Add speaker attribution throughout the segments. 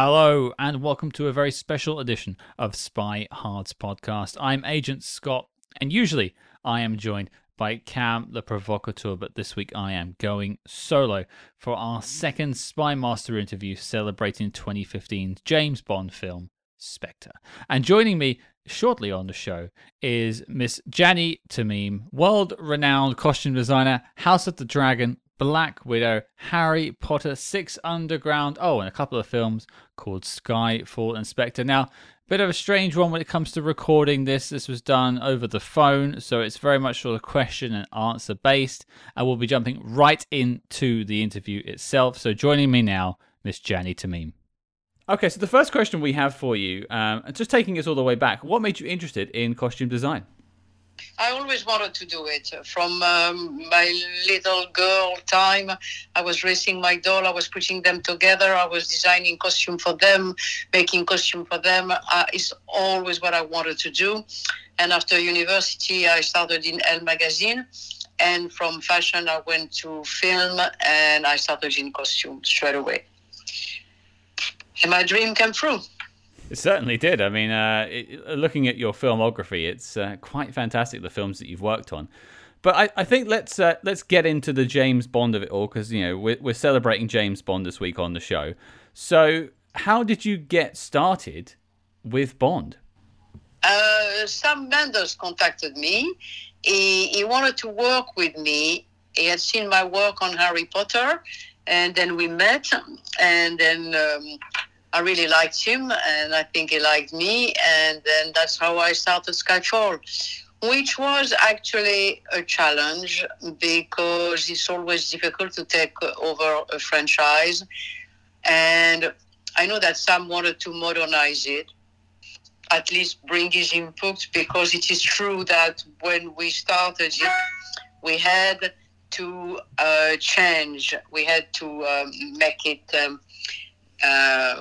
Speaker 1: Hello, and welcome to a very special edition of Spy Hards podcast. I'm Agent Scott, and usually I am joined by Cam the Provocateur, but this week I am going solo for our second Spy Master interview celebrating 2015's James Bond film, Spectre. And joining me shortly on the show is Miss Jany Temime, world renowned costume designer, House of the Dragon, Black Widow, Harry Potter, Six Underground, oh, and a couple of films called Skyfall and Spectre. Now, bit of a strange one when it comes to recording this. This was done over the phone, so it's very much sort of question and answer based. And we'll be jumping right into the interview itself. So joining me now, Miss Jany Temime. Okay, so the first question we have for you, um, just taking us all the way back, what made you interested in costume design?
Speaker 2: I always wanted to do it. From um, my little girl time, I was raising my doll. I was putting them together. I was designing costume for them, making costume for them. Uh, it's always what I wanted to do. And after university, I started in Elle magazine. And from fashion, I went to film and I started in costume straight away. And my dream came true.
Speaker 1: It certainly did. I mean, uh, it, looking at your filmography, it's uh, quite fantastic the films that you've worked on. But I, I think let's uh, let's get into the James Bond of it all because you know we're, we're celebrating James Bond this week on the show. So, how did you get started with Bond?
Speaker 2: Uh, Sam Mendes contacted me. He, he wanted to work with me. He had seen my work on Harry Potter, and then we met, and then. Um, I really liked him, and I think he liked me, and then that's how I started Skyfall, which was actually a challenge because it's always difficult to take over a franchise, and I know that Sam wanted to modernize it, at least bring his input, because it is true that when we started it, we had to uh, change, we had to um, make it. Um,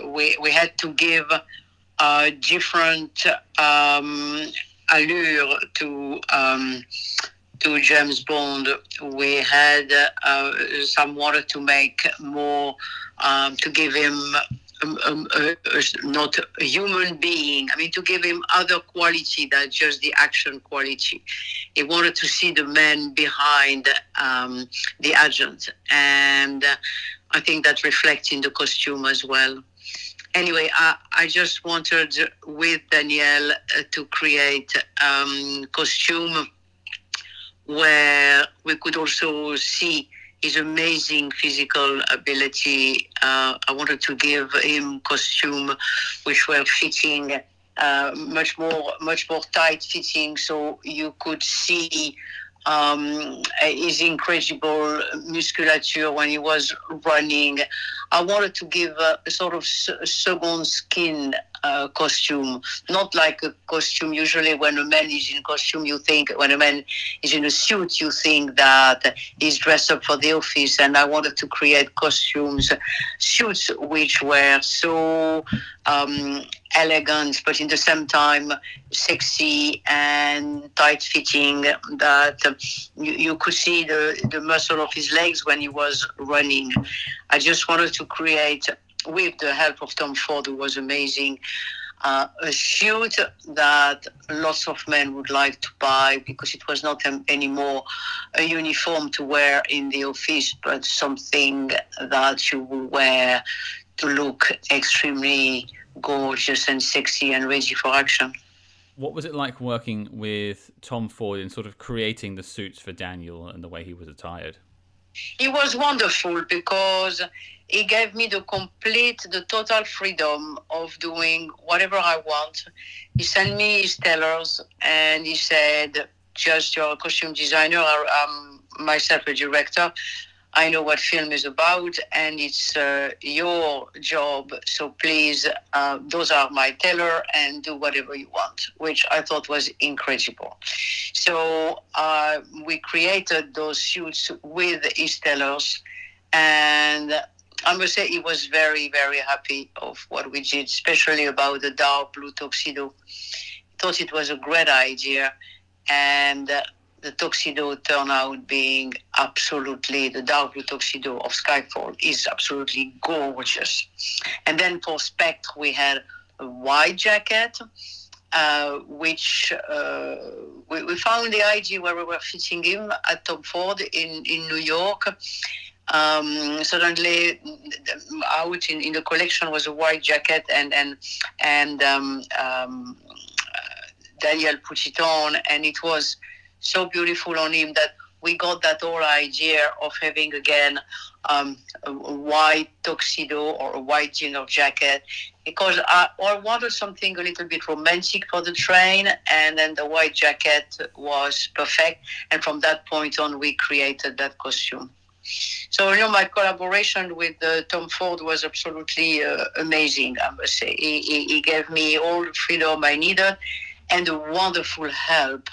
Speaker 2: we, we had to give a different um, allure to um, to James Bond. We had uh, some water to make more um, to give him um, um, uh, not a human being. I mean, to give him other quality than just the action quality. He wanted to see the man behind um, the agent, and I think that reflects in the costume as well. Anyway, I, I just wanted with Danielle uh, to create um, costume where we could also see his amazing physical ability. Uh, I wanted to give him costume which were fitting uh, much more much more tight fitting, so you could see um, his incredible musculature when he was running. I wanted to give a, a sort of second skin uh, costume, not like a costume. Usually, when a man is in costume, you think when a man is in a suit, you think that he's dressed up for the office. And I wanted to create costumes, suits which were so um, elegant, but in the same time sexy and tight fitting that you, you could see the, the muscle of his legs when he was running. I just wanted to create with the help of Tom Ford, who was amazing, uh, a suit that lots of men would like to buy because it was not anymore a uniform to wear in the office, but something that you will wear to look extremely gorgeous and sexy and ready for action.
Speaker 1: What was it like working with Tom Ford in sort of creating the suits for Daniel and the way he was attired?
Speaker 2: It was wonderful because he gave me the complete, the total freedom of doing whatever I want. He sent me his tailors and he said, just you're a costume designer, I'm myself a director. I know what film is about, and it's uh, your job. So please, uh, those are my teller, and do whatever you want, which I thought was incredible. So uh, we created those suits with his tailors, and I must say he was very, very happy of what we did, especially about the dark blue tuxedo. Thought it was a great idea, and the tuxedo turned out being absolutely the dark blue tuxedo of Skyfall is absolutely gorgeous. And then for Spectre, we had a white jacket, uh, which uh, we, we, found the idea where we were fitting him at Tom Ford in, in New York. Um, suddenly, out in, in the collection was a white jacket, and and and um, um, Daniel put it on, and it was so beautiful on him that we got that whole idea of having again um, a, white tuxedo or a white dinner jacket because I, I, wanted something a little bit romantic for the train, and then the white jacket was perfect. And from that point on, we created that costume. So you know, my collaboration with uh, Tom Ford was absolutely uh, amazing. I must say, he, he, he gave me all the freedom I needed, and wonderful help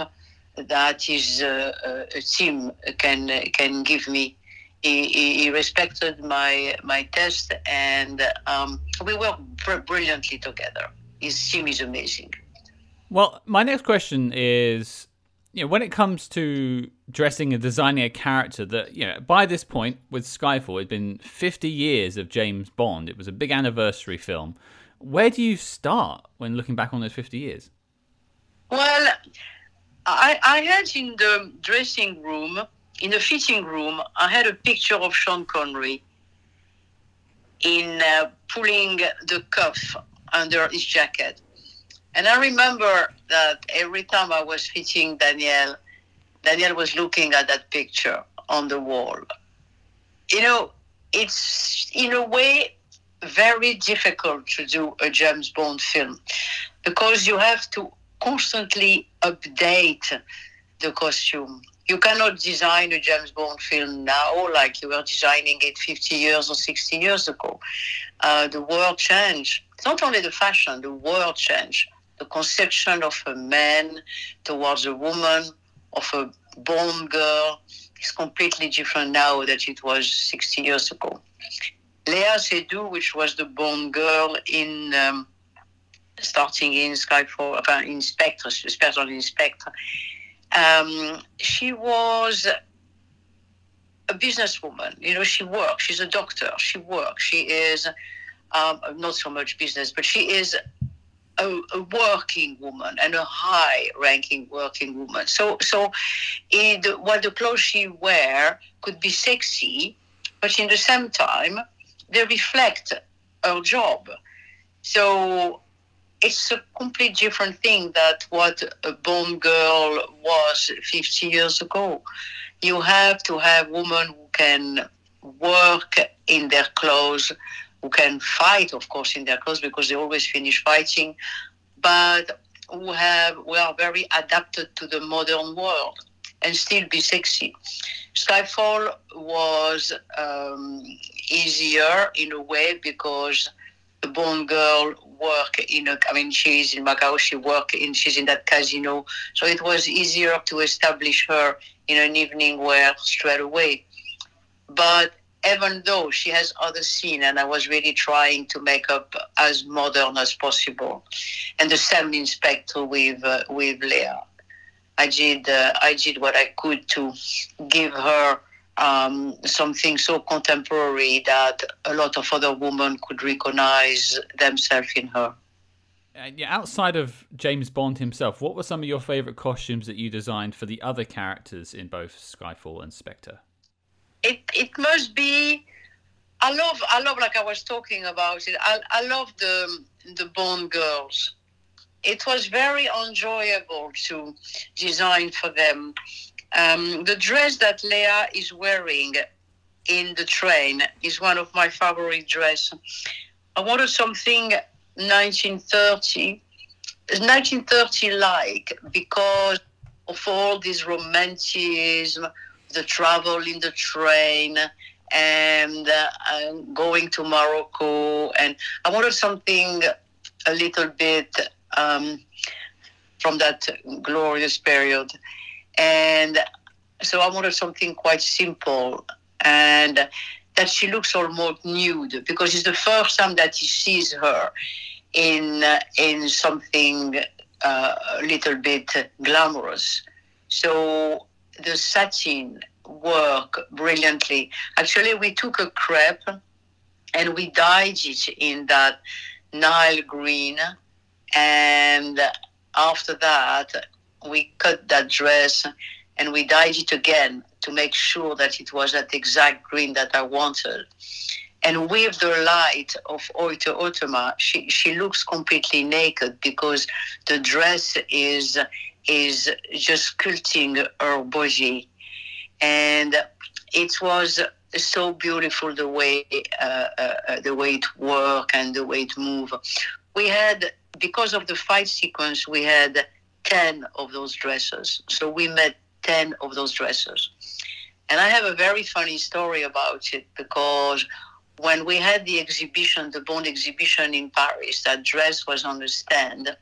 Speaker 2: that his uh, uh, team can can give me. He, he, respected my my test, and um, we work br- brilliantly together. His team is amazing.
Speaker 1: Well, my next question is, you know, when it comes to dressing and designing a character that, you know, by this point with Skyfall, it'd been 50 years of James Bond. It was a big anniversary film. Where do you start when looking back on those 50 years?
Speaker 2: Well, I, I had in the dressing room, in the fitting room, I had a picture of Sean Connery in uh, pulling the cuff under his jacket. And I remember that every time I was fitting Daniel, Daniel was looking at that picture on the wall. You know, it's in a way very difficult to do a James Bond film because you have to constantly update the costume. You cannot design a James Bond film now like you were designing it 50 years or 60 years ago. Uh, the world changed. It's not only the fashion, the world changed. The conception of a man towards a woman, of a Bond girl, is completely different now than it was 60 years ago. Léa Seydoux, which was the Bond girl in um, starting in Skyfall, enfin, in Spectre, especially in Spectre. Um, she was a businesswoman. You know, she works. She's a doctor. She works. She is um, not so much business, but she is a, a, working woman and a high-ranking working woman. So, so it, the clothes she wear could be sexy, but in the same time, they reflect her job. So it's a completely different thing that what a Bond girl was 50 years ago. You have to have women who can work in their clothes, who can fight, of course, in their clothes because they always finish fighting, but who have who are very adapted to the modern world and still be sexy. Skyfall was um, easier in a way because the Bond girl work in a, I mean, she's in Macau, she work in, she's in that casino. So it was easier to establish her in an evening wear straight away. But even though she has other scene and I was really trying to make up as modern as possible. And the same in Spectre with, uh, with Léa, I did, uh, I did what I could to give her um, something so contemporary that a lot of other women could recognize themselves in her.
Speaker 1: Uh, yeah, outside of James Bond himself, what were some of your favorite costumes that you designed for the other characters in both Skyfall and Spectre?
Speaker 2: It it must be. I love I love like I was talking about it. I I love the the Bond girls. It was very enjoyable to design for them um, the dress that Léa is wearing in the train is one of my favorite dresses. I wanted something 1930, 1930 like because of all this romanticism, the travel in the train, and uh, going to Morocco. And I wanted something a little bit um, from that glorious period. And so I wanted something quite simple and that she looks almost nude because it's the first time that he sees her in uh, in something uh, a little bit glamorous. So the satin work brilliantly. Actually, we took a crepe and we dyed it in that Nile green. And after that, we cut that dress and we dyed it again to make sure that it was that exact green that I wanted. And with the light of Hoyte Hoytema, she, she looks completely naked because the dress is is just sculpting her body. And it was so beautiful the way uh, uh, the way it worked and the way it moved. We had because of the fight sequence, we had ten of those dresses. So we made ten of those dresses, and I have a very funny story about it because when we had the exhibition, the Bond exhibition in Paris, that dress was on the stand,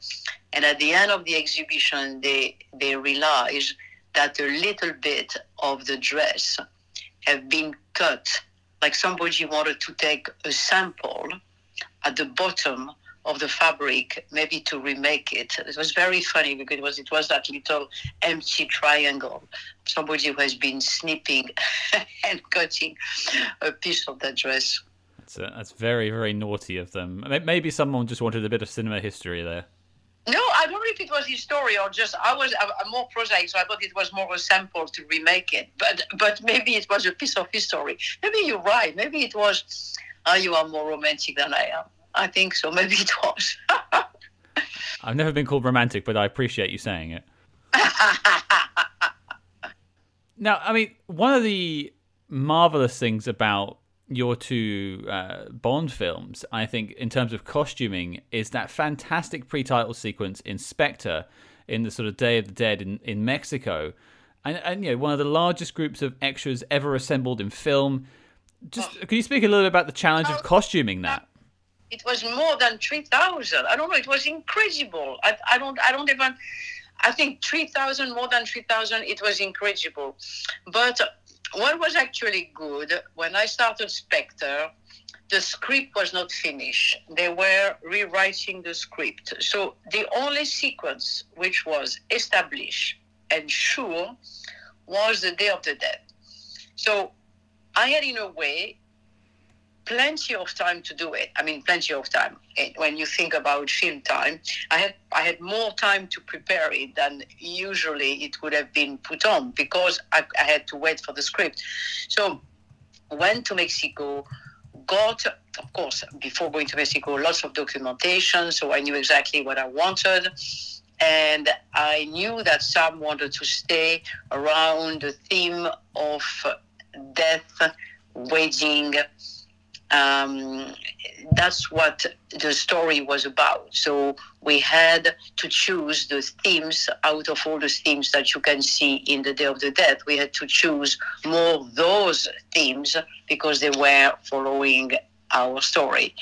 Speaker 2: and at the end of the exhibition, they they realized that a little bit of the dress have been cut, like somebody wanted to take a sample at the bottom of the fabric, maybe to remake it. It was very funny because it was, it was that little empty triangle. Somebody who has been snipping and cutting a piece of that dress.
Speaker 1: That's, uh, that's very, very naughty of them. Maybe someone just wanted a bit of cinema history there.
Speaker 2: No, I don't know if it was his story or just I was a, a more prosaic, so I thought it was more a sample to remake it. But but maybe it was a piece of history. Maybe you're right. Maybe it was. Oh, you are more romantic than I am. I think so. Maybe it was.
Speaker 1: I've never been called romantic, but I appreciate you saying it. now, I mean, one of the marvelous things about your two uh, Bond films, I think, in terms of costuming, is that fantastic pre-title sequence in Spectre, in the sort of Day of the Dead in, in Mexico, and, and you know one of the largest groups of extras ever assembled in film. Just oh. can you speak a little bit about the challenge of costuming that?
Speaker 2: It was more than three thousand. I don't know. It was incredible. I, I don't. I don't even. I think three thousand, more than three thousand. It was incredible, but what was actually good when I started Spectre, the script was not finished. They were rewriting the script. So the only sequence which was established and sure was the Day of the Dead. So I had, in a way, plenty of time to do it. I mean, plenty of time. Eh, when you think about film time, I had I had more time to prepare it than usually it would have been put on because I, I had to wait for the script. So went to Mexico, got of course before going to Mexico lots of documentation, so I knew exactly what I wanted. And I knew that Sam wanted to stay around the theme of death, wedding, um, that's what the story was about. So we had to choose the themes out of all the themes that you can see in the Day of the Dead. We had to choose more those themes because they were following our story.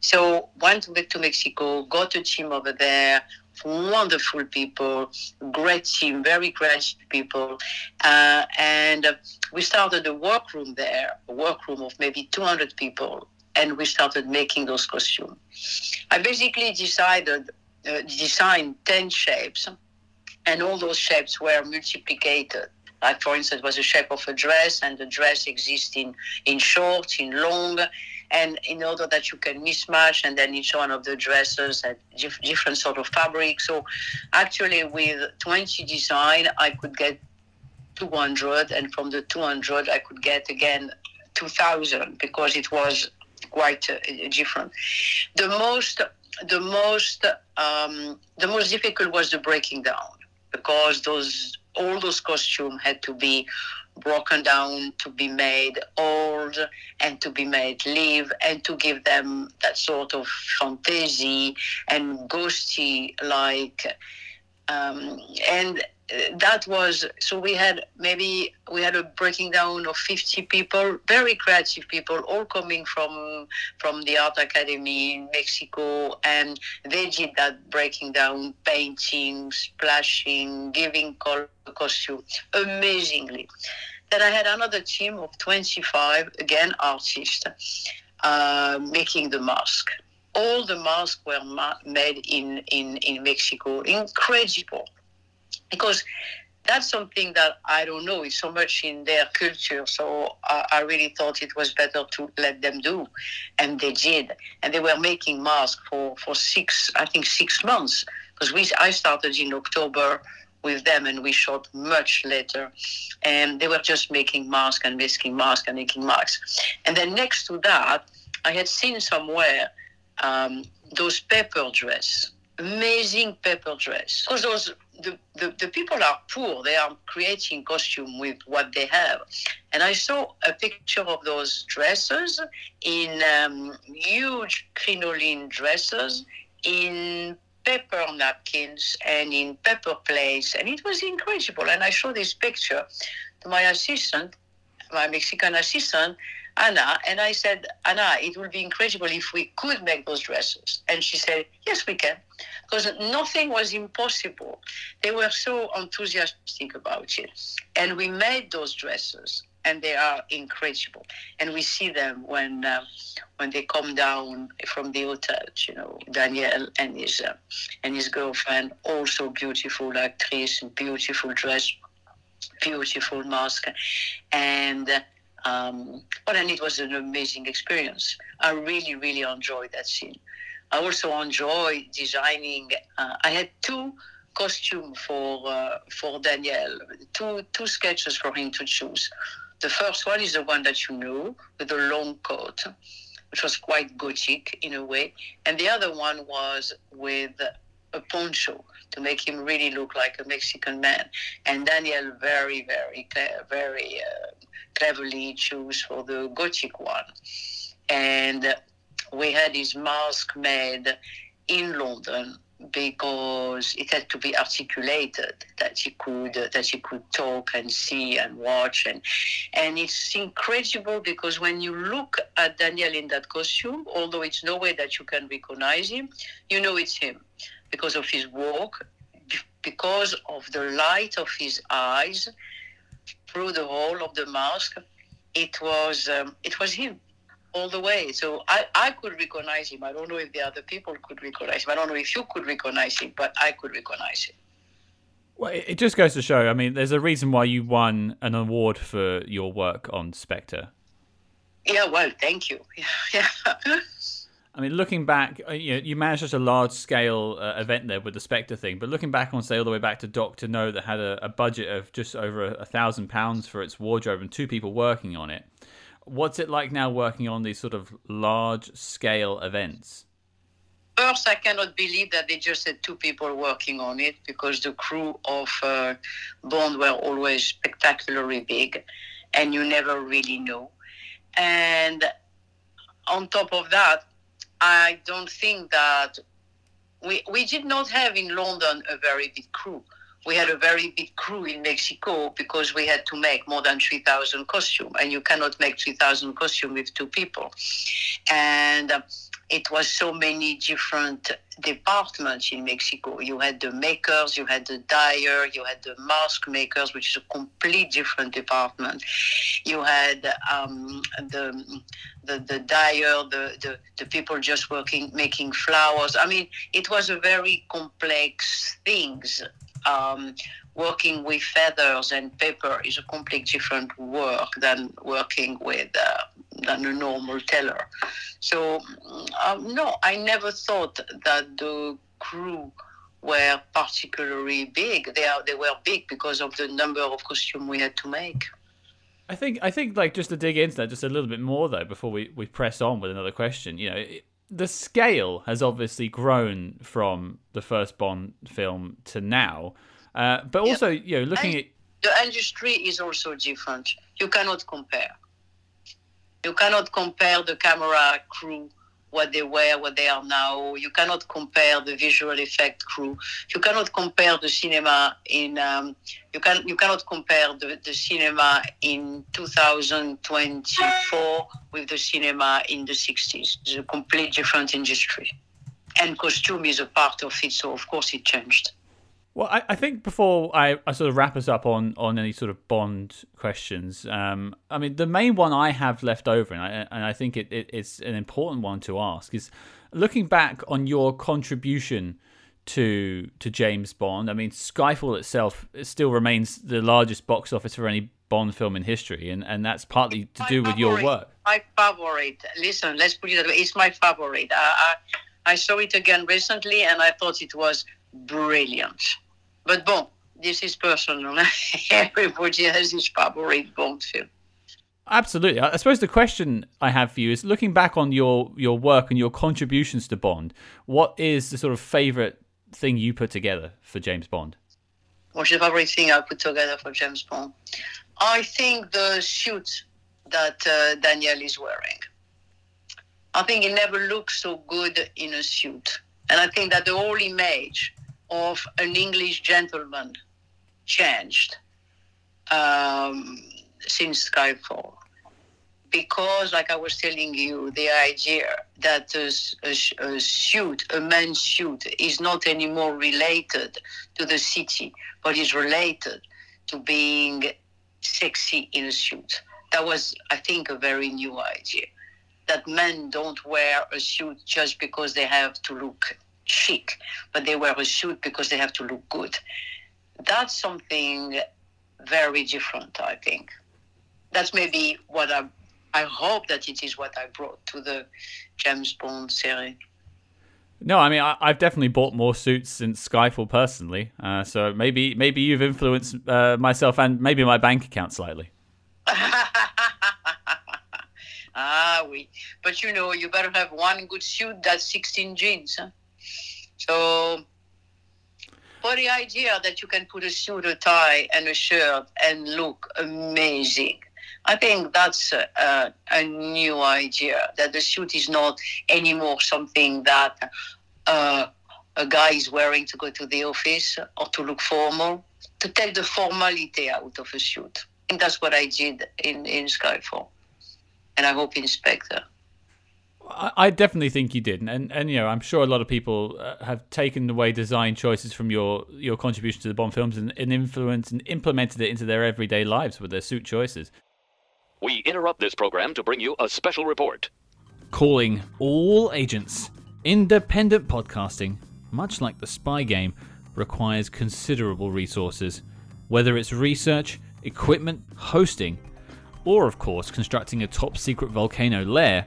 Speaker 2: So went back to Mexico, got a team over there, wonderful people, great team, very creative people. Uh, and we started a workroom there, a workroom of maybe 200 people, and we started making those costumes. I basically decided, uh, designed 10 shapes, and all those shapes were multiplicated. Like, for instance, was a shape of a dress, and the dress exists in, in short, in long, and in order that you can mismatch and then each one of the dresses had dif- different sort of fabric. So actually with 20 design i could get 200 and from the 200 i could get again 2000 because it was quite uh, different. The most the most um, the most difficult was the breaking down because those all those costumes had to be broken down to be made old and to be made live and to give them that sort of fantasy and ghosty like um, and that was so we had maybe we had a breaking down of 50 people very creative people all coming from from the art academy in mexico. And they did that breaking down painting splashing giving color costume amazingly. Then i had another team of 25 again artists uh, making the mask all the masks were ma- made in, in, in mexico incredible because that's something that I don't know. It's so much in their culture. So I, I, really thought it was better to let them do. And they did. And they were making masks for, for six, I think, six months. Because we I started in October with them and we shot much later. And they were just making masks and making masks and making masks. And then next to that, I had seen somewhere um, those paper dress, amazing paper dress. Because those the, the, the people are poor. They are creating costume with what they have. And I saw a picture of those dresses in um, huge crinoline dresses, in paper napkins and in paper plates. And it was incredible. And I showed this picture to my assistant, my Mexican assistant, Anna, and I said, Anna, it would be incredible if we could make those dresses. And she said, Yes, we can. Because nothing was impossible. They were so enthusiastic about it. And we made those dresses, and they are incredible. And we see them when uh, when they come down from the hotel. You know, Daniel and his uh, and his girlfriend, also beautiful actress, beautiful dress, beautiful mask, and. Uh, um, but and it was an amazing experience. I really, really enjoyed that scene. I also enjoy designing. Uh, I had two costumes for uh, for Daniel, two two sketches for him to choose. The first one is the one that you know with the long coat, which was quite gothic in a way, and the other one was with a poncho to make him really look like a Mexican man. And Daniel very, very, very uh, cleverly chose for the Gothic one. And we had his mask made in London because it had to be articulated that he could that he could talk and see and watch and and it's incredible because when you look at Daniel in that costume although it's no way that you can recognize him you know it's him because of his walk because of the light of his eyes through the hole of the mask, it was um, it was him all the way. So I, I could recognize him. I don't know if the other people could recognize him. I don't know if you could recognize him, but I could recognize him.
Speaker 1: Well, it just goes to show. I mean, there's a reason why you won an award for your work on Spectre.
Speaker 2: Yeah, well, thank you. Yeah, yeah.
Speaker 1: I mean, looking back, uh, you know, you managed such a large scale uh, event there with the Spectre thing, but looking back on, say, all the way back to Doctor No, that had a, a budget of just over a, thousand pounds for its wardrobe and two people working on it. What's it like now working on these sort of large scale events?
Speaker 2: First, I cannot believe that they just had two people working on it because the crew of uh, Bond were always spectacularly big, and you never really know. And on top of that, I don't think that we we did not have in London a very big crew. We had a very big crew in Mexico because we had to make more than 3,000 costumes, and you cannot make 3,000 costumes with two people. And it was so many different departments in Mexico. You had the makers, you had the dyer, you had the mask makers, which is a complete different department. You had um, the, the the dyer, the, the the people just working making flowers. I mean, it was a very complex things. Um, working with feathers and paper is a completely different work than working with uh, than a normal tailor. So um, no, I never thought that the crew were particularly big. They are they were big because of the number of costumes we had to make.
Speaker 1: I think I think like just to dig into that just a little bit more though before we, we press on with another question. You know, the scale has obviously grown from the first Bond film to now. Uh, but also, yep. you know, looking and at
Speaker 2: the industry is also different. You cannot compare. You cannot compare the camera crew, what they were, what they are now. You cannot compare the visual effect crew. You cannot compare the cinema in. Um, you can you cannot compare the, the cinema in 2024 with the cinema in the 60s. It's a complete different industry, and costume is a part of it. So of course it changed.
Speaker 1: Well, I, I think before I, I sort of wrap us up on, on any sort of Bond questions, um, I mean, the main one I have left over, and I, and I think it, it, it's an important one to ask, is looking back on your contribution to to James Bond. I mean, Skyfall itself it still remains the largest box office for any Bond film in history, and, and that's partly to
Speaker 2: My
Speaker 1: do with your work.
Speaker 2: My favorite. Listen, let's put it that way. It's my favorite. I, I, I saw it again recently, and I thought it was brilliant. But bon, this is personal. Everybody has his favorite Bond film.
Speaker 1: Absolutely. I suppose the question I have for you is looking back on your your work and your contributions to Bond, what is the sort of favorite thing you put together for James Bond?
Speaker 2: What's the favorite thing I put together for James Bond? I think the suit that uh, Daniel is wearing. I think he never looked so good in a suit. And I think that the whole image of an English gentleman changed um, since Skyfall. Because, like I was telling you, the idea that a suit, a man's suit, is not anymore related to the city, but is related to being sexy in a suit. That was, I think, a very new idea. That men don't wear a suit just because they have to look chic, but they wear a suit because they have to look good. That's something very different, I think. That's maybe what I, I hope that it is what I brought to the James Bond series.
Speaker 1: No, I mean I, I've definitely bought more suits since Skyfall personally. Uh, so maybe maybe you've influenced uh, myself and maybe my bank account slightly.
Speaker 2: ah, oui. But you know, you better have one good suit that's 16 jeans. Huh? So, for the idea that you can put a suit, a tie, and a shirt and look amazing, I think that's a, a, new idea. That the suit is not anymore something that uh, a guy is wearing to go to the office or to look formal, to take the formality out of a suit. And that's what I did in, in Skyfall. And I hope in Spectre.
Speaker 1: I, definitely think you did, and and you know I'm sure a lot of people uh, have taken away design choices from your your contribution to the Bond films and, and influenced and implemented it into their everyday lives with their suit choices.
Speaker 3: We interrupt this program to bring you a special report.
Speaker 1: calling all agents. Independent podcasting, much like the spy game, requires considerable resources, whether it's research, equipment, hosting, or of course constructing a top secret volcano lair.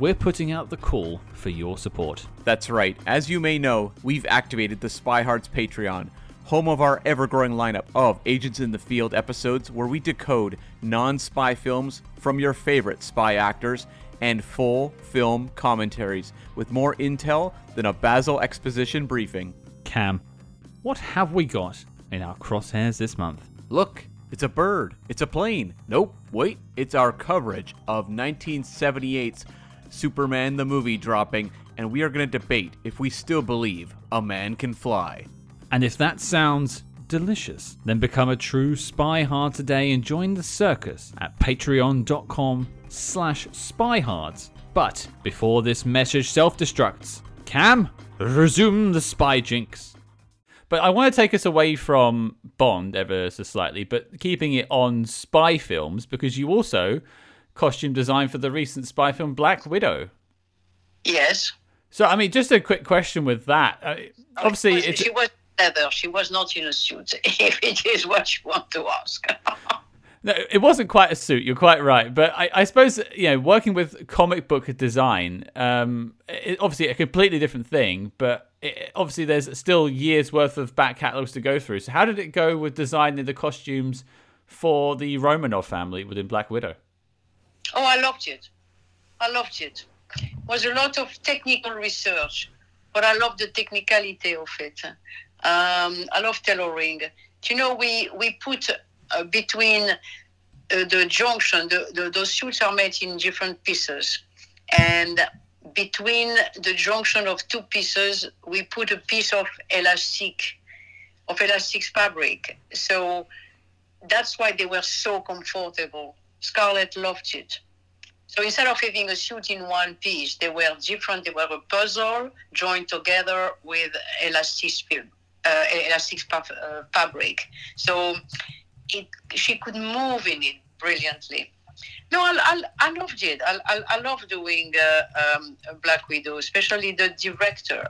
Speaker 1: We're putting out the call for your support.
Speaker 4: That's right. As you may know, we've activated the Spy Hards Patreon, home of our ever growing lineup of Agents in the Field episodes where we decode non spy films from your favorite spy actors and full film commentaries with more intel than a Basil Exposition briefing.
Speaker 1: Cam, what have we got in our crosshairs this month?
Speaker 4: Look, it's a bird. It's a plane. Nope, wait, it's our coverage of 1978's Superman the movie dropping, and we are going to debate if we still believe a man can fly.
Speaker 1: And if that sounds delicious, then become a true spy hard today and join the circus at patreon.com slash spyhards. But before this message self-destructs, Cam, resume the spy jinx. But I want to take us away from Bond ever so slightly, but keeping it on spy films because you also costume design for the recent spy film Black Widow.
Speaker 2: Yes.
Speaker 1: So, I mean, just a quick question with that. Uh, obviously, it's,
Speaker 2: she was leather. She was not in a suit. If it is what you want to ask.
Speaker 1: No, it wasn't quite a suit. You're quite right, but I, I suppose you know working with comic book design, um, it, obviously a completely different thing. But it, obviously there's still years worth of back catalogs to go through. So how did it go with designing the costumes for the Romanov family within Black Widow?
Speaker 2: Oh, I loved it. I loved it. It was a lot of technical research, but I loved the technicality of it. Um, I love tailoring. You know, we we put uh, between uh, the junction, the, the, those suits are made in different pieces, and between the junction of two pieces, we put a piece of elastic, of elastic fabric. So that's why they were so comfortable. Scarlett loved it. So instead of having a suit in one piece, they were different. They were a puzzle joined together with elastic film, uh, elastic uh, fabric. So it, she could move in it brilliantly. No, I, I, I loved it. I, I, I love doing uh, um, Black Widow, especially the director.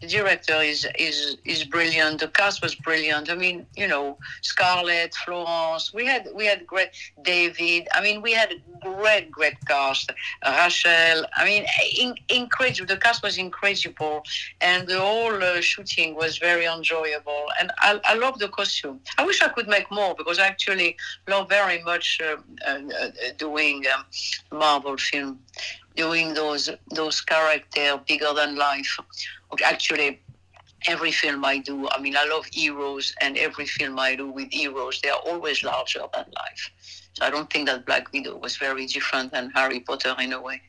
Speaker 2: The director is is is brilliant. The cast was brilliant. I mean, you know, Scarlett, Florence. We had we had great David. I mean, we had a great great cast. Uh, Rachel. I mean, in, incredible. The cast was incredible, and the whole uh, shooting was very enjoyable. And I, I love the costume. I wish I could make more because I actually love very much uh, uh, uh doing um, Marvel film doing those those characters bigger than life. Actually, every film I do, I mean, I love heroes, and every film I do with heroes, they are always larger than life. So I don't think that Black Widow was very different than Harry Potter in a way.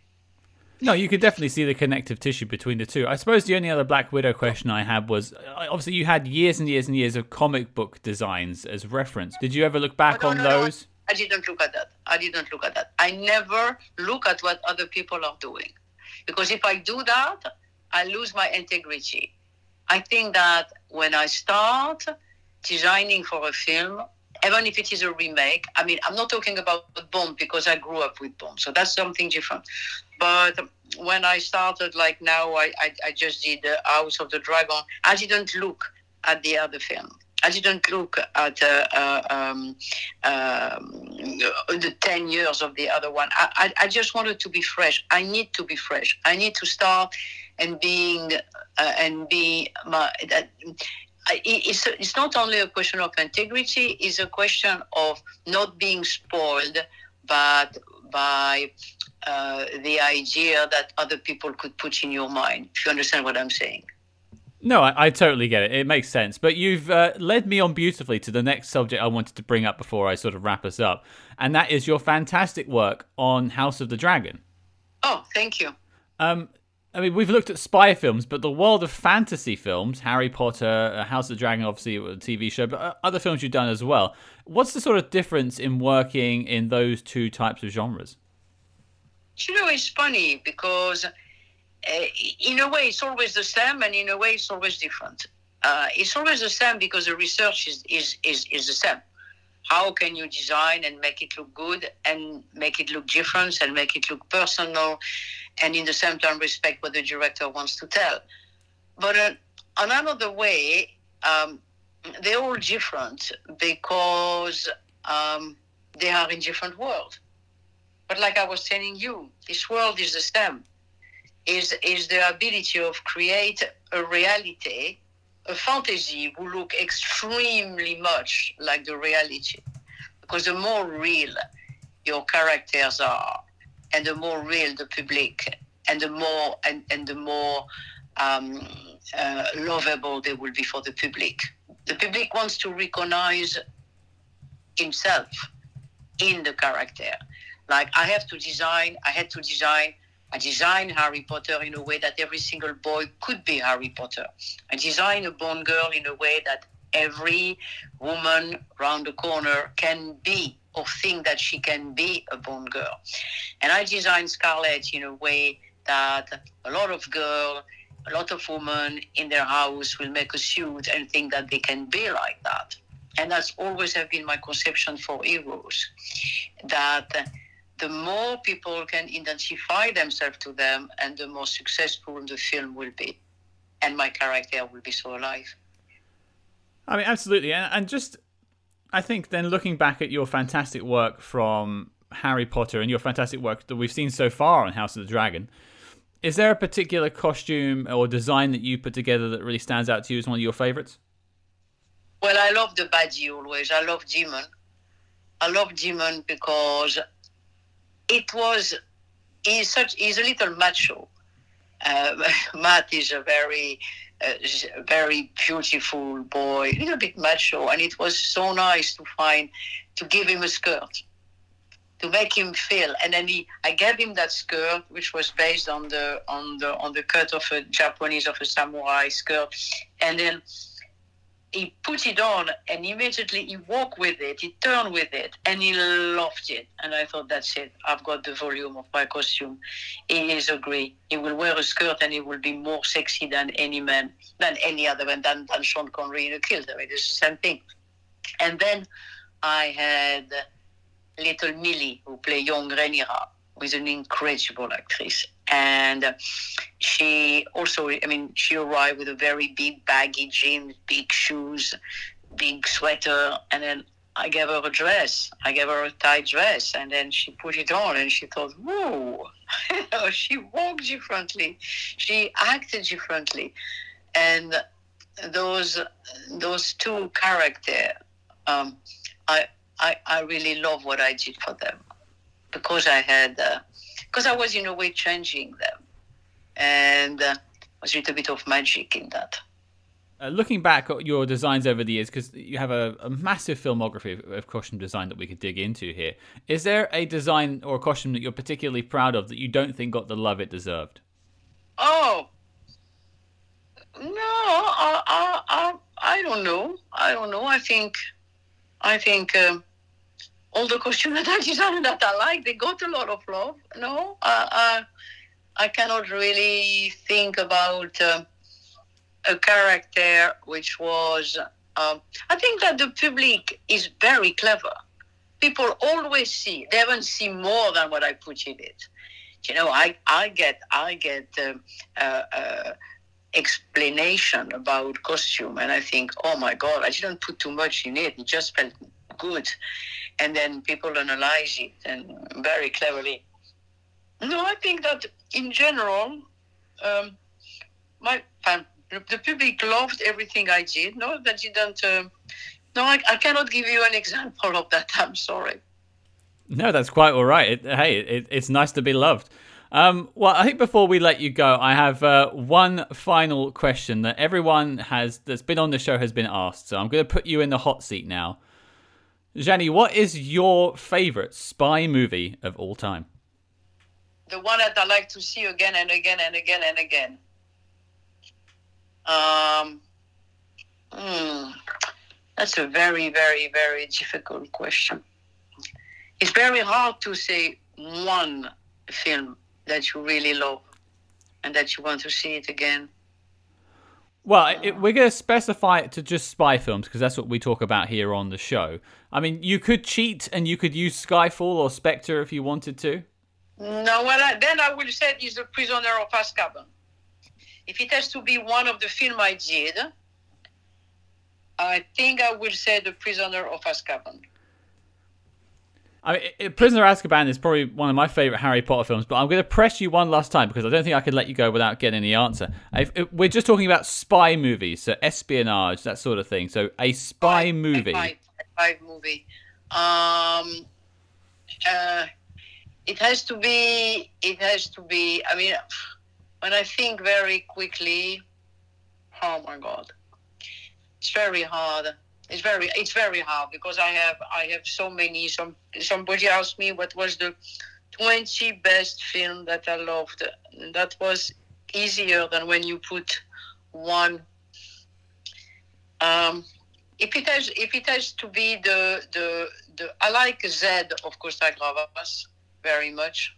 Speaker 1: No, you could definitely see the connective tissue between the two. I suppose the only other Black Widow question I had was uh, obviously you had years and years and years of comic book designs as reference. Did you ever look back
Speaker 2: no,
Speaker 1: on
Speaker 2: no,
Speaker 1: those?
Speaker 2: No. I didn't look at that. I didn't look at that. I never look at what other people are doing. Because if I do that, I lose my integrity. I think that when I start designing for a film, even if it is a remake, I mean, I'm not talking about Bond because I grew up with Bond, so that's something different. But when I started, like now, I, I, I just did the House of the Dragon, I didn't look at the other film. I didn't look at uh, uh, um, um, the 10 years of the other one. I, I, I, just wanted to be fresh. I need to be fresh. I need to start and being uh, and be my. That, it's, it's not only a question of integrity, it's a question of not being spoiled but by uh, the idea that other people could put in your mind, if you understand what I'm saying.
Speaker 1: No, I, I, totally get it. It makes sense. But you've uh, led me on beautifully to the next subject I wanted to bring up before I sort of wrap us up. And that is your fantastic work on House of the Dragon.
Speaker 2: Oh, thank you.
Speaker 1: Um, I mean, we've looked at spy films, but the world of fantasy films, Harry Potter, uh, House of the Dragon, obviously a TV show, but uh, other films you've done as well. What's the sort of difference in working in those two types of genres?
Speaker 2: You know, it's funny because uh, in a way, it's always the same, and in a way, it's always different. Uh, it's always the same because the research is, is, is, is the same. How can you design and make it look good and make it look different and make it look personal and in the same time respect what the director wants to tell? But uh, another way, um, they're all different because um, they are in different worlds. But like I was telling you, this world is the same is is the ability of create a reality, a fantasy will look extremely much like the reality, because the more real your characters are, and the more real the public, and the more and, and the more um, uh, lovable they will be for the public. The public wants to recognize himself in the character. Like I have to design, I had to design I designed Harry Potter in a way that every single boy could be Harry Potter. I designed a Bond girl in a way that every woman round the corner can be or think that she can be a Bond girl. And I designed Scarlett in a way that a lot of girls, a lot of women in their house will make a suit and think that they can be like that. And that's always have been my conception for heroes. That the more people can identify themselves to them and the more successful the film will be and my character will be so alive
Speaker 1: i mean absolutely. And, just i think then looking back at your fantastic work from harry potter and your fantastic work that we've seen so far on house of the dragon is there a particular costume or design that you put together that really stands out to you as one of your favorites?
Speaker 2: Well i love the baddie always. I love Daemon i love Daemon because it was he's such he's a little macho. Uh, Matt is a very uh, very beautiful boy, a little bit macho, and it was so nice to find to give him a skirt to make him feel. And then he, I gave him that skirt, which was based on the on the on the cut of a Japanese of a samurai skirt, and then he put it on and immediately he walked with it, he turned with it, and he loved it. And I thought, that's it. I've got the volume of my costume. He is agree. He will wear a skirt and he will be more sexy than any man, than any other man, than, than Sean Connery in a kilt. I mean, it's the same thing. And then I had little Millie, who played young who is an incredible actress. And she also, I mean, she arrived with a very big baggy jeans, big shoes, big sweater, and then I gave her a dress. I gave her a tight dress, and then she put it on, and she thought, "Whoa!" she walked differently, she acted differently, and those those two characters, um, I, I I really love what I did for them because I had because I was in a way changing them, and uh, was a little bit of magic in that.
Speaker 1: Uh, looking back at your designs over the years, because you have a, a massive filmography of, of, costume design that we could dig into here, is there a design or a costume that you're particularly proud of that you don't think got the love it deserved?
Speaker 2: Oh, no, I, I, I, I don't know. I don't know. I think, I think um, all the costumes that I designed that I like, they got a lot of love. No, I, I, I cannot really think about. Uh, a character which was. Um, I think that the public is very clever. People always see; they haven't seen more than what I put in it. You know, I I get I get um, uh, uh, explanation about costume, and I think, oh my god, I didn't put too much in it. It just felt good, and then people analyze it and very cleverly. No, I think that in general, um, my the public loved everything I did. No, that didn't. Uh, no, I, I, cannot give you an example of that. I'm sorry.
Speaker 1: No, that's quite all right. It, hey, it, it's nice to be loved. Um, well, I think before we let you go, I have uh, one final question that everyone has that's been on the show has been asked. So I'm going to put you in the hot seat now. Jany, what is your favorite spy movie of all time?
Speaker 2: The one that I like to see again and again and again and again. Um, hmm, that's a very, very, very difficult question. It's very hard to say one film that you really love and that you want to see it again.
Speaker 1: Well, it, we're going to specify it to just spy films because that's what we talk about here on the show. I mean, you could cheat and you could use Skyfall or Spectre if you wanted to.
Speaker 2: No, well, I, then I will say it's The Prisoner of Azkaban if it has to be one of the film I did, I think I will say The Prisoner of Azkaban.
Speaker 1: I mean, Prisoner of Azkaban is probably one of my favorite Harry Potter films, but I'm going to press you one last time because I don't think I could let you go without getting the answer. If, if we're just talking about spy movies, so espionage, that sort of thing. So a spy, movie.
Speaker 2: Spy, spy movie. Um, uh, it has to be. It has to be. I mean when I think very quickly, oh my God, it's very hard. It's very it's very hard because I have I have so many. Some somebody asked me what was the twenty best film that I loved. That was easier than when you put one. Um, if it has if it has to be the the the I like Z of Costa Gavras very much.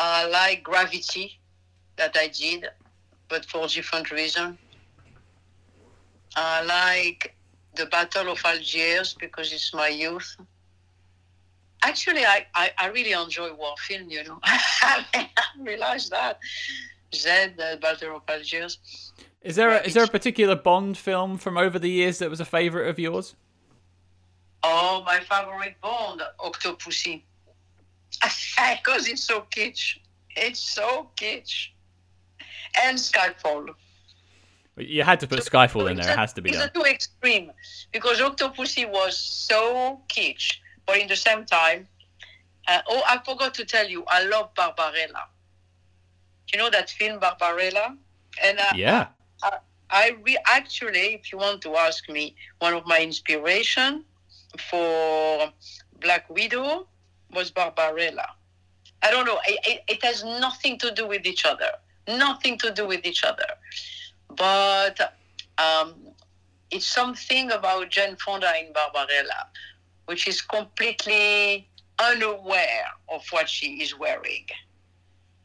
Speaker 2: I like Gravity that I did, but for different reason. I like the Battle of Algiers because it's my youth. Actually, I, I, I really enjoy war film, you know. I realized that. Z, the Battle of Algiers.
Speaker 1: Is there a, is there a particular Bond film from over the years that was a favorite of yours?
Speaker 2: Oh, my favorite Bond, Octopussy because it's so kitsch. It's so kitsch. And Skyfall.
Speaker 1: You had to put so, Skyfall in there. It has to be.
Speaker 2: It's too extreme because Octopussy was so kitsch, but in the same time, uh, oh, I forgot to tell you, I love Barbarella. You know that film Barbarella,
Speaker 1: and uh, yeah,
Speaker 2: I, I re- actually, if you want to ask me, one of my inspiration for Black Widow was Barbarella. I don't know. It, it, it, has nothing to do with each other. Nothing to do with each other. But um, it's something about Jane Fonda in Barbarella, which is completely unaware of what she is wearing.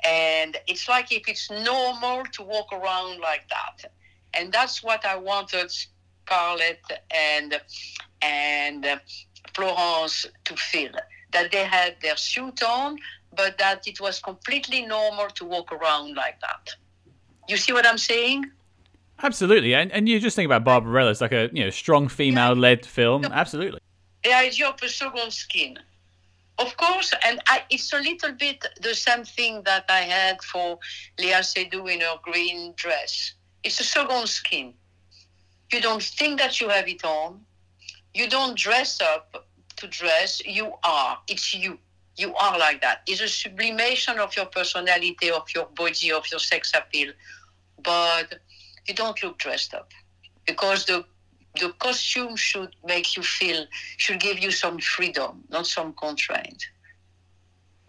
Speaker 2: And it's like if it's normal to walk around like that. And that's what I wanted Scarlett and and Florence to feel that they had their suit on, but that it was completely normal to walk around like that. You see what I'm saying?
Speaker 1: Absolutely, and and you just think about Barbarella as like a you know strong female-led film. Absolutely.
Speaker 2: The idea of a second skin, of course, and I, it's a little bit the same thing that I had for Léa Seydoux in her green dress. It's a second skin. You don't think that you have it on. You don't dress up to dress. You are. It's you. You are like that. It's a sublimation of your personality, of your body, of your sex appeal. But you don't look dressed up because the the costume should make you feel should give you some freedom, not some constraint.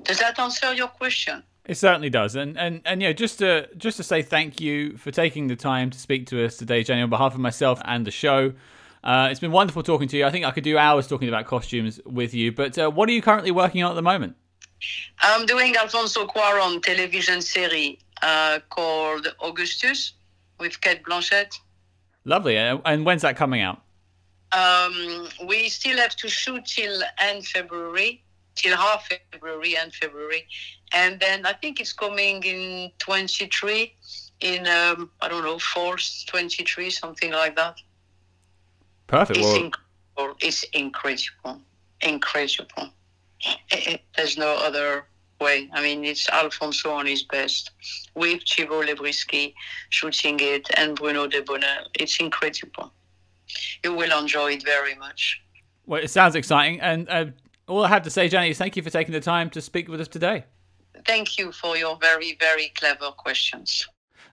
Speaker 2: Does that answer your question?
Speaker 1: It certainly does, and and and yeah, just to just to say thank you for taking the time to speak to us today, Jany, on behalf of myself and the show. Uh, it's been wonderful talking to you. I think I could do hours talking about costumes with you. But uh, what are you currently working on at the moment?
Speaker 2: I'm doing Alfonso Cuarón television series uh, called Augustus with Cate Blanchett.
Speaker 1: Lovely. And when's that coming out?
Speaker 2: Um, we still have to shoot till end February, till half February and February, and then I think it's coming in 23, in um, I don't know, fourth 23, something like that.
Speaker 1: Perfect.
Speaker 2: It's,
Speaker 1: well,
Speaker 2: incredible. it's incredible, incredible. There's no other way. I mean, it's Alfonso on his best with Chivo Lubezki shooting it and Bruno de Delbonnel. It's incredible. You will enjoy it very much.
Speaker 1: Well, it sounds exciting. And uh, all I have to say, Jany, is thank you for taking the time to speak with us today.
Speaker 2: Thank you for your very, very clever questions.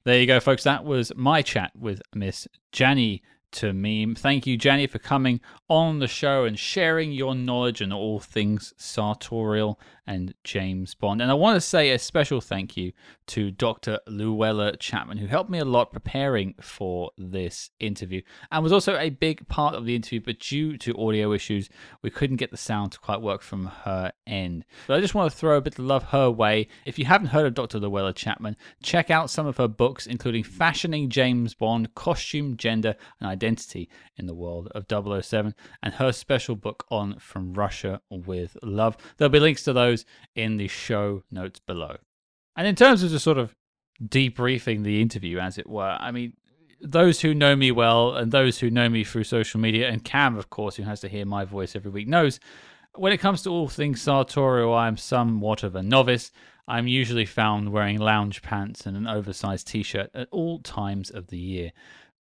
Speaker 1: There you go, folks. That was my chat with Miss Jany Temime. Thank you, Jany, for coming on the show and sharing your knowledge and all things sartorial and James Bond. And I want to say a special thank you to Dr. Llewella Chapman, who helped me a lot preparing for this interview and was also a big part of the interview, but due to audio issues, we couldn't get the sound to quite work from her end. But I just want to throw a bit of love her way. If you haven't heard of Dr. Llewella Chapman, check out some of her books, including Fashioning James Bond, Costume, Gender, and Identity in the World of 007, and her special book on From Russia with Love. There'll be links to those in the show notes below. And in terms of just sort of debriefing the interview, as it were, I mean, those who know me well and those who know me through social media, and Cam, of course, who has to hear my voice every week, knows when it comes to all things sartorial, I'm somewhat of a novice. I'm usually found wearing lounge pants and an oversized t shirt at all times of the year.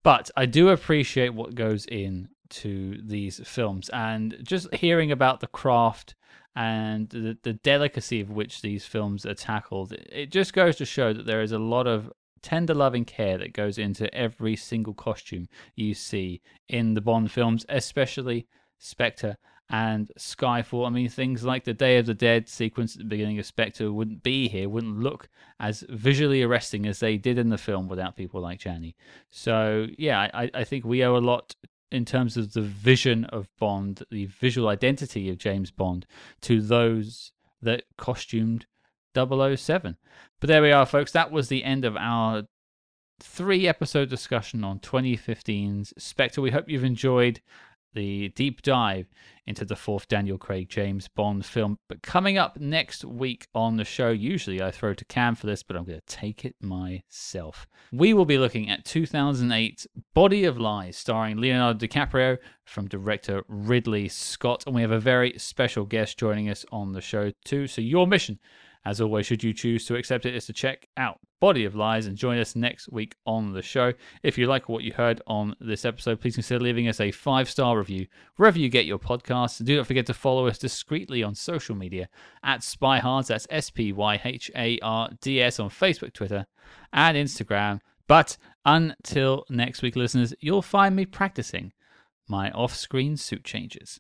Speaker 1: But I do appreciate what goes in to these films and just hearing about the craft and the, the delicacy of which these films are tackled it just goes to show that there is a lot of tender loving care that goes into every single costume you see in the bond films especially spectre and Skyfall. I mean, things like the Day of the Dead sequence at the beginning of Spectre wouldn't be here, wouldn't look as visually arresting as they did in the film without people like Jany. So, yeah, I, I think we owe a lot in terms of the vision of Bond, the visual identity of James Bond, to those that costumed 007. But there we are, folks. That was the end of our three episode discussion on 2015's Spectre. We hope you've enjoyed the deep dive into the fourth Daniel Craig James Bond film. But coming up next week on the show, usually I throw to Cam for this, but I'm going to take it myself. We will be looking at 2008's Body of Lies, starring Leonardo DiCaprio from director Ridley Scott. And we have a very special guest joining us on the show, too. So, your mission as always, should you choose to accept it, is to check out Body of Lies and join us next week on the show. If you like what you heard on this episode, please consider leaving us a five star review wherever you get your podcasts. Do not forget to follow us discreetly on social media at SpyHards, that's S P Y H A R D S on Facebook, Twitter, and Instagram. But until next week, listeners, you'll find me practicing my off screen suit changes.